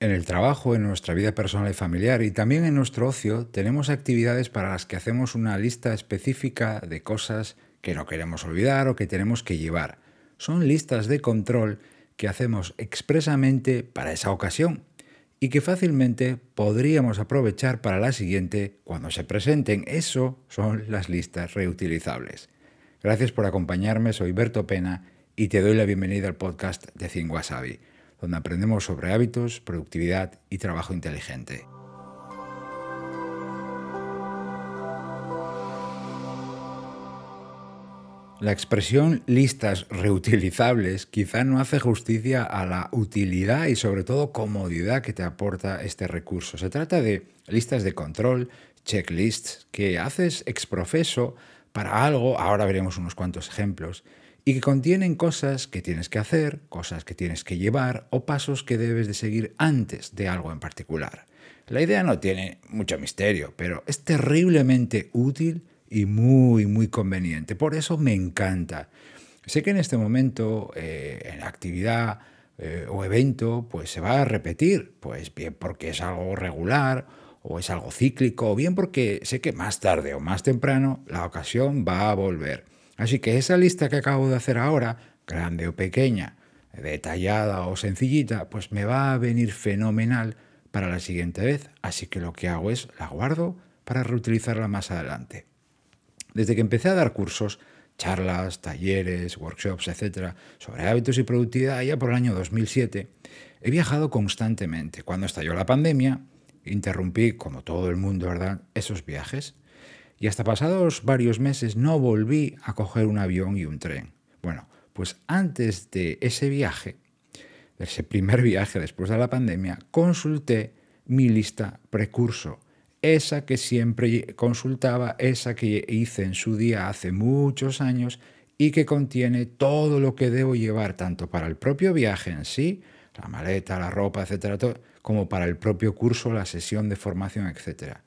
En el trabajo, en nuestra vida personal y familiar y también en nuestro ocio tenemos actividades para las que hacemos una lista específica de cosas que no queremos olvidar o que tenemos que llevar. Son listas de control que hacemos expresamente para esa ocasión y que fácilmente podríamos aprovechar para la siguiente cuando se presenten. Eso son las listas reutilizables. Gracias por acompañarme, soy Berto Pena y te doy la bienvenida al podcast de Think Wasabi donde aprendemos sobre hábitos, productividad y trabajo inteligente. La expresión listas reutilizables quizá no hace justicia a la utilidad y sobre todo comodidad que te aporta este recurso. Se trata de listas de control, checklists, que haces exprofeso para algo, ahora veremos unos cuantos ejemplos, y que contienen cosas que tienes que hacer, cosas que tienes que llevar o pasos que debes de seguir antes de algo en particular. La idea no tiene mucho misterio, pero es terriblemente útil y muy, muy conveniente. Por eso me encanta. Sé que en este momento, eh, en actividad eh, o evento, pues se va a repetir, pues bien porque es algo regular o es algo cíclico, o bien porque sé que más tarde o más temprano la ocasión va a volver. Así que esa lista que acabo de hacer ahora, grande o pequeña, detallada o sencillita, pues me va a venir fenomenal para la siguiente vez. Así que lo que hago es la guardo para reutilizarla más adelante. Desde que empecé a dar cursos, charlas, talleres, workshops, etcétera, sobre hábitos y productividad ya por el año 2007, he viajado constantemente. Cuando estalló la pandemia, interrumpí, como todo el mundo, ¿verdad?, esos viajes y hasta pasados varios meses no volví a coger un avión y un tren. Bueno, pues antes de ese viaje, de ese primer viaje después de la pandemia, consulté mi lista precurso, esa que siempre consultaba, esa que hice en su día hace muchos años y que contiene todo lo que debo llevar tanto para el propio viaje en sí, la maleta, la ropa, etcétera, como para el propio curso, la sesión de formación, etcétera.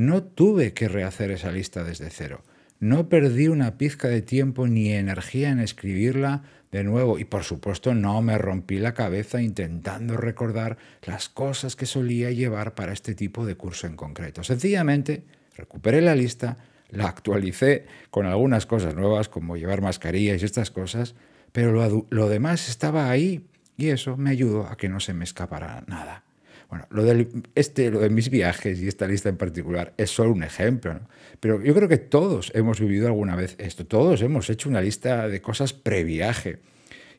No tuve que rehacer esa lista desde cero. No perdí una pizca de tiempo ni energía en escribirla de nuevo y por supuesto no me rompí la cabeza intentando recordar las cosas que solía llevar para este tipo de curso en concreto. Sencillamente recuperé la lista, la actualicé con algunas cosas nuevas como llevar mascarillas y estas cosas, pero lo, lo demás estaba ahí y eso me ayudó a que no se me escapara nada. Bueno, lo, este, lo de mis viajes y esta lista en particular es solo un ejemplo, pero yo creo que todos hemos vivido alguna vez esto, todos hemos hecho una lista de cosas previaje.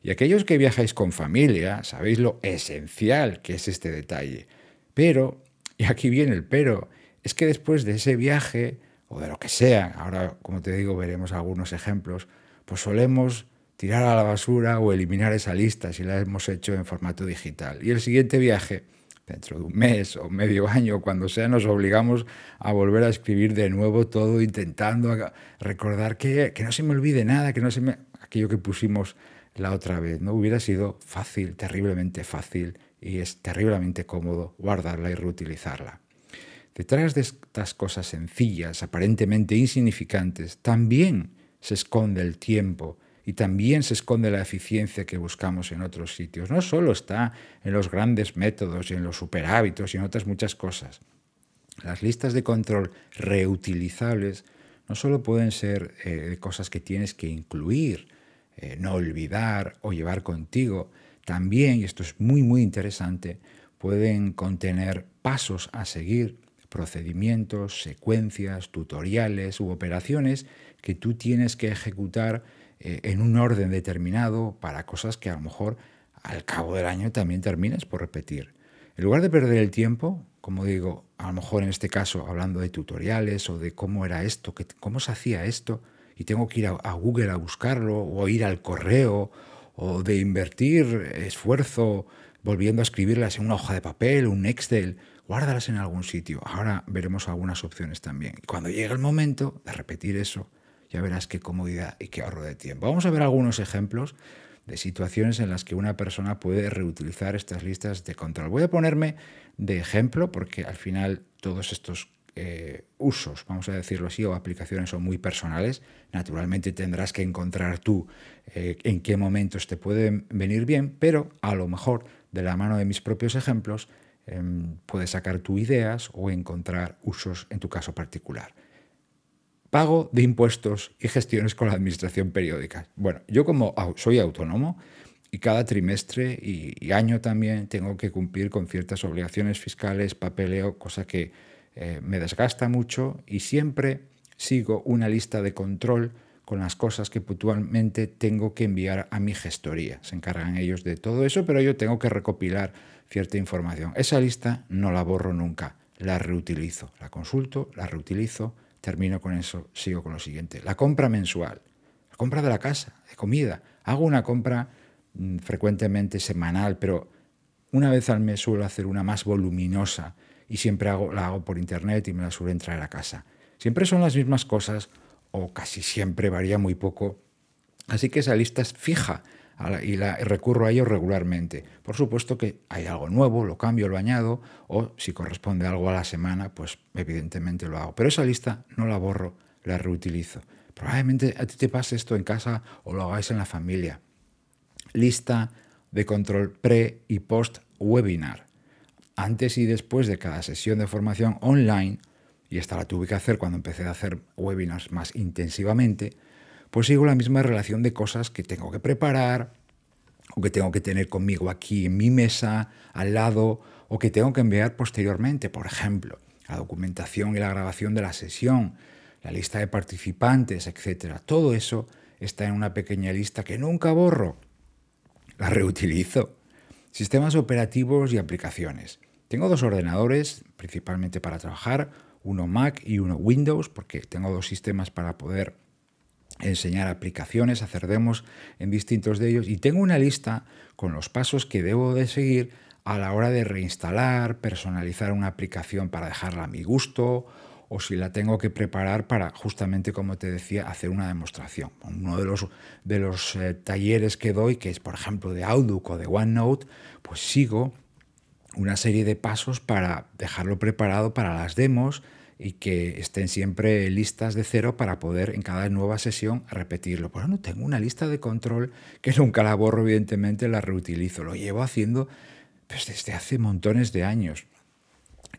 Y aquellos que viajáis con familia, sabéis lo esencial que es este detalle. Pero, y aquí viene el pero, es que después de ese viaje, o de lo que sea, ahora como te digo veremos algunos ejemplos, pues solemos tirar a la basura o eliminar esa lista si la hemos hecho en formato digital. Y el siguiente viaje, dentro de un mes o medio año, cuando sea, nos obligamos a volver a escribir de nuevo todo, intentando recordar que, que no se me olvide nada, que no se me... aquello que pusimos la otra vez, ¿no? Hubiera sido fácil, terriblemente fácil, y es terriblemente cómodo guardarla y reutilizarla. Detrás de estas cosas sencillas, aparentemente insignificantes, también se esconde el tiempo y también se esconde la eficiencia que buscamos en otros sitios. No solo está en los grandes métodos y en los superhábitos y en otras muchas cosas. Las listas de control reutilizables no solo pueden ser eh, cosas que tienes que incluir, eh, no olvidar o llevar contigo, también, y esto es muy muy interesante, pueden contener pasos a seguir, procedimientos, secuencias, tutoriales u operaciones que tú tienes que ejecutar eh, en un orden determinado para cosas que a lo mejor al cabo del año también terminas por repetir. En lugar de perder el tiempo, como digo, a lo mejor en este caso hablando de tutoriales o de cómo era esto, cómo se hacía esto, y tengo que ir a, Google a buscarlo, o ir al correo, o de invertir esfuerzo volviendo a escribirlas en una hoja de papel, un Excel, guárdalas en algún sitio. Ahora veremos algunas opciones también. Y cuando llegue el momento de repetir eso, ya verás qué comodidad y qué ahorro de tiempo. Vamos a ver algunos ejemplos de situaciones en las que una persona puede reutilizar estas listas de control. Voy a ponerme de ejemplo porque al final todos estos eh, usos, vamos a decirlo así, o aplicaciones son muy personales. Naturalmente tendrás que encontrar tú eh, en qué momentos te pueden venir bien, pero a lo mejor de la mano de mis propios ejemplos em, puedes sacar tus ideas o encontrar usos en tu caso particular. Pago de impuestos y gestiones con la administración periódica. Bueno, yo como soy autónomo y cada trimestre y, año también tengo que cumplir con ciertas obligaciones fiscales, papeleo, cosa que eh, me desgasta mucho y siempre sigo una lista de control con las cosas que puntualmente tengo que enviar a mi gestoría. Se encargan ellos de todo eso, pero yo tengo que recopilar cierta información. Esa lista no la borro nunca, la reutilizo. La consulto, la reutilizo, termino con eso, sigo con lo siguiente. La compra mensual, la compra de la casa, de comida. Hago una compra mm, frecuentemente semanal, pero una vez al mes suelo hacer una más voluminosa y siempre hago, la hago por internet y me la suelo traer a casa. Siempre son las mismas cosas o casi siempre varía muy poco. Así que esa lista es fija y la, recurro a ello regularmente. Por supuesto que hay algo nuevo, lo cambio, lo añado, o si corresponde algo a la semana, pues evidentemente lo hago. Pero esa lista no la borro, la reutilizo. Probablemente a ti te pase esto en casa o lo hagáis en la familia. Lista de control pre y post webinar. Antes y después de cada sesión de formación online y esta la tuve que hacer cuando empecé a hacer webinars más intensivamente, pues sigo la misma relación de cosas que tengo que preparar o que tengo que tener conmigo aquí en mi mesa, al lado, o que tengo que enviar posteriormente, por ejemplo, la documentación y la grabación de la sesión, la lista de participantes, etc. Todo eso está en una pequeña lista que nunca borro. La reutilizo. Sistemas operativos y aplicaciones. Tengo dos ordenadores, principalmente para trabajar, uno Mac y uno Windows, porque tengo dos sistemas para poder enseñar aplicaciones, hacer demos en distintos de ellos y tengo una lista con los pasos que debo de seguir a la hora de reinstalar, personalizar una aplicación para dejarla a mi gusto o si la tengo que preparar para justamente, como te decía, hacer una demostración. Uno de los, de los eh, talleres que doy, que es por ejemplo de Outlook o de OneNote, pues sigo una serie de pasos para dejarlo preparado para las demos y que estén siempre listas de cero para poder en cada nueva sesión repetirlo. Por no tengo una lista de control que nunca la borro, evidentemente la reutilizo. Lo llevo haciendo pues, desde hace montones de años.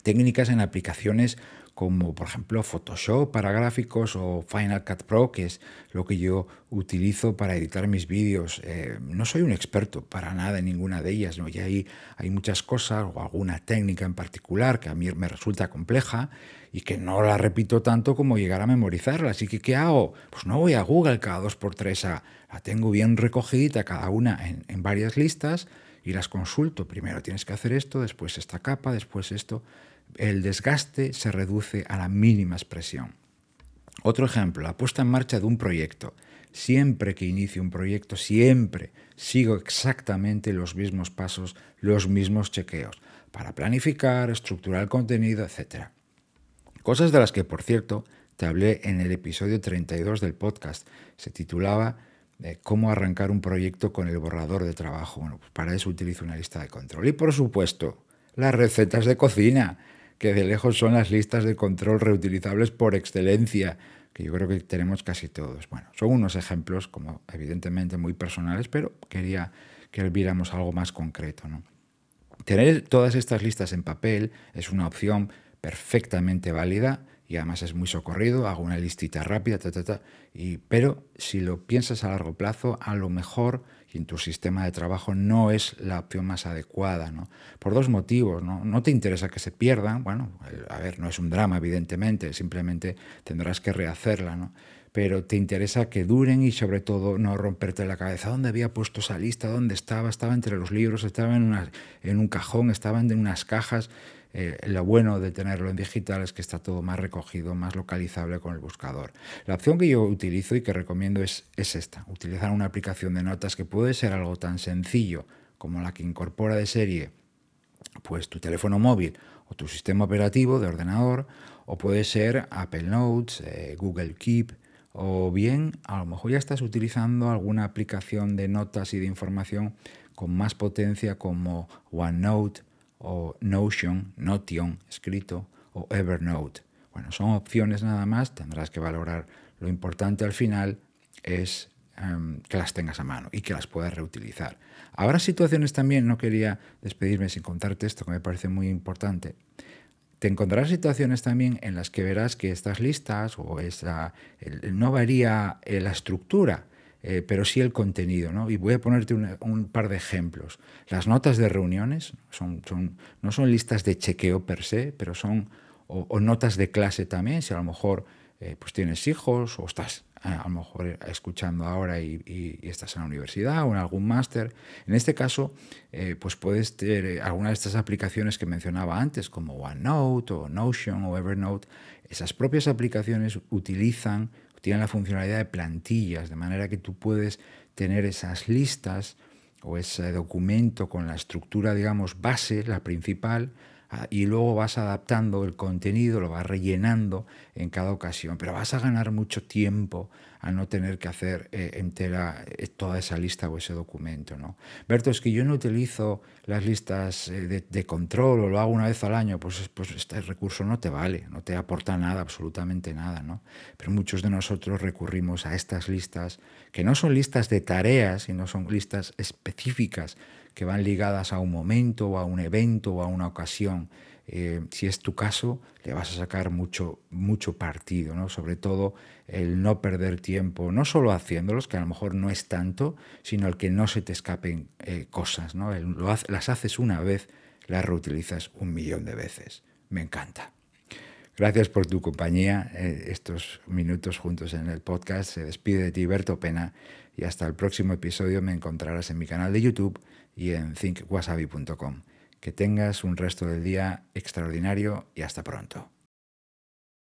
Técnicas en aplicaciones como por ejemplo Photoshop para gráficos o Final Cut Pro, que es lo que yo utilizo para editar mis vídeos. Eh, no soy un experto para nada en ninguna de ellas, ¿no? y ahí hay muchas cosas o alguna técnica en particular que a mí me resulta compleja y que no la repito tanto como llegar a memorizarla. Así que, ¿qué hago? Pues no voy a Google cada dos por tres, a, la tengo bien recogida cada una en, en varias listas y las consulto. Primero tienes que hacer esto, después esta capa, después esto el desgaste se reduce a la mínima expresión. Otro ejemplo, la puesta en marcha de un proyecto. Siempre que inicio un proyecto, siempre sigo exactamente los mismos pasos, los mismos chequeos, para planificar, estructurar el contenido, etc. Cosas de las que, por cierto, te hablé en el episodio 32 del podcast. Se titulaba eh, Cómo arrancar un proyecto con el borrador de trabajo. Bueno, pues para eso utilizo una lista de control. Y por supuesto, las recetas de cocina que de lejos son las listas de control reutilizables por excelencia, que yo creo que tenemos casi todos. Bueno, son unos ejemplos, como evidentemente muy personales, pero quería que viéramos algo más concreto. ¿no? Tener todas estas listas en papel es una opción perfectamente válida y además es muy socorrido, hago una listita rápida, y, pero si lo piensas a largo plazo, a lo mejor en tu sistema de trabajo no es la opción más adecuada, ¿no? Por dos motivos, ¿no? No te interesa que se pierdan, bueno, a ver, no es un drama, evidentemente, simplemente tendrás que rehacerla, ¿no? Pero te interesa que duren y sobre todo no romperte la cabeza. ¿Dónde había puesto esa lista? ¿Dónde estaba? Estaba entre los libros, estaba en, una, en un cajón, estaba en unas cajas. Eh, lo bueno de tenerlo en digital es que está todo más recogido, más localizable con el buscador. La opción que yo utilizo y que recomiendo es, es esta, utilizar una aplicación de notas que puede ser algo tan sencillo como la que incorpora de serie pues tu teléfono móvil o tu sistema operativo de ordenador, o puede ser Apple Notes, eh, Google Keep, o bien a lo mejor ya estás utilizando alguna aplicación de notas y de información con más potencia como OneNote o Notion, Notion escrito, o Evernote. Bueno, son opciones nada más, tendrás que valorar. Lo importante al final es em, que las tengas a mano y que las puedas reutilizar. Habrá situaciones también, no quería despedirme sin contarte esto, que me parece muy importante. Te encontrarás situaciones también en las que verás que estas listas o esa, no varía eh, la estructura, eh, pero sí el contenido. ¿no? Y voy a ponerte un par de ejemplos. Las notas de reuniones no son listas de chequeo per se, pero son o, notas de clase también, si a lo mejor eh, pues tienes hijos o estás a lo mejor escuchando ahora y, estás en la universidad o en algún máster. En este caso, eh, pues puedes tener algunas de estas aplicaciones que mencionaba antes, como OneNote o Notion o Evernote. Esas propias aplicaciones utilizan, tienen la funcionalidad de plantillas, de manera que tú puedes tener esas listas o ese documento con la estructura, digamos, base, la principal, y luego vas adaptando el contenido, lo vas rellenando en cada ocasión, pero vas a ganar mucho tiempo al no tener que hacer eh, entera eh, toda esa lista o ese documento. ¿no? Berto, es que yo no utilizo las listas eh, de, control o lo hago una vez al año, pues, pues este recurso no te vale, no te aporta nada, absolutamente nada. ¿no? Pero muchos de nosotros recurrimos a estas listas, que no son listas de tareas, sino son listas específicas que van ligadas a un momento o a un evento o a una ocasión. Eh, si es tu caso, le vas a sacar mucho, mucho partido, ¿no? sobre todo el no perder tiempo, no solo haciéndolos, que a lo mejor no es tanto, sino el que no se te escapen eh, cosas. ¿no? las haces una vez, las reutilizas un millón de veces. Me encanta. Gracias por tu compañía, eh, estos minutos juntos en el podcast. Se despide de ti, Berto Pena, y hasta el próximo episodio me encontrarás en mi canal de YouTube y en thinkwasabi.com. Que tengas un resto del día extraordinario y hasta pronto.